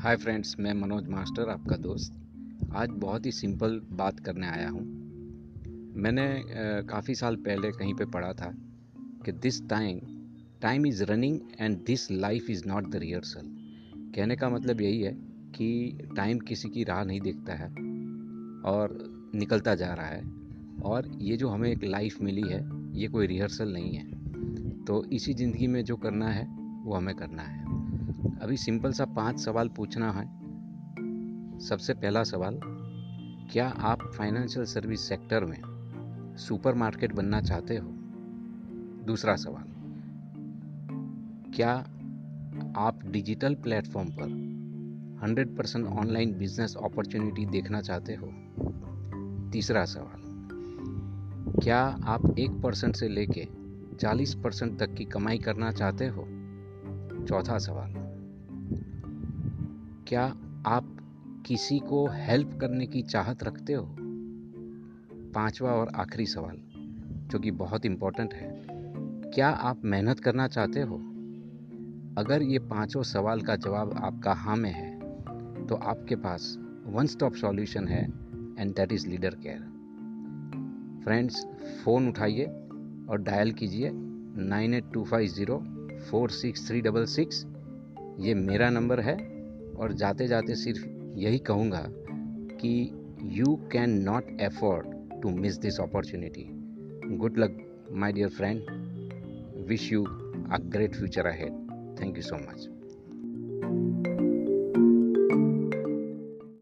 Hi friends, मैं Manoj master, आपका दोस्त। आज बहुत ही सिंपल बात करने आया हूँ। मैंने काफ़ी साल पहले कहीं पे पढ़ा था कि this time time is running and this life is not the rehearsal कहने का मतलब यही है कि टाइम किसी की राह नहीं देखता है और निकलता जा रहा है। और ये जो हमें एक लाइफ मिली है, ये कोई रिहर्सल नहीं है। तो इसी ज़िंदगी में जो करना है, वो हमें करना है। अभी सिंपल सा पाँच सवाल पूछना है। सबसे पहला सवाल, क्या आप फाइनेंशियल सर्विस सेक्टर में सुपरमार्केट बनना चाहते हो? दूसरा सवाल, क्या आप डिजिटल प्लेटफॉर्म पर 100 परसेंट ऑनलाइन बिज़नेस अपॉर्चुनिटी देखना चाहते हो? तीसरा सवाल, क्या आप एक परसेंट से लेके 40 परसेंट तक की कमाई करना चाहते हो? चौथा सवाल क्या आप किसी को हेल्प करने की चाहत रखते हो? पांचवा और आखिरी सवाल, जो कि बहुत इम्पोर्टेंट है। क्या आप मेहनत करना चाहते हो? अगर ये पाँचों सवाल का जवाब आपका हाँ में है तो आपके पास वन स्टॉप सॉल्यूशन है and that is leader care friends phone उठाइए और डायल कीजिए nine eight two five zero four six three double six. ये मेरा नंबर है और जाते जाते सिर्फ़ यही कहूँगा कि you can not afford to miss this opportunity good luck my dear friend wish you a great future ahead thank you so much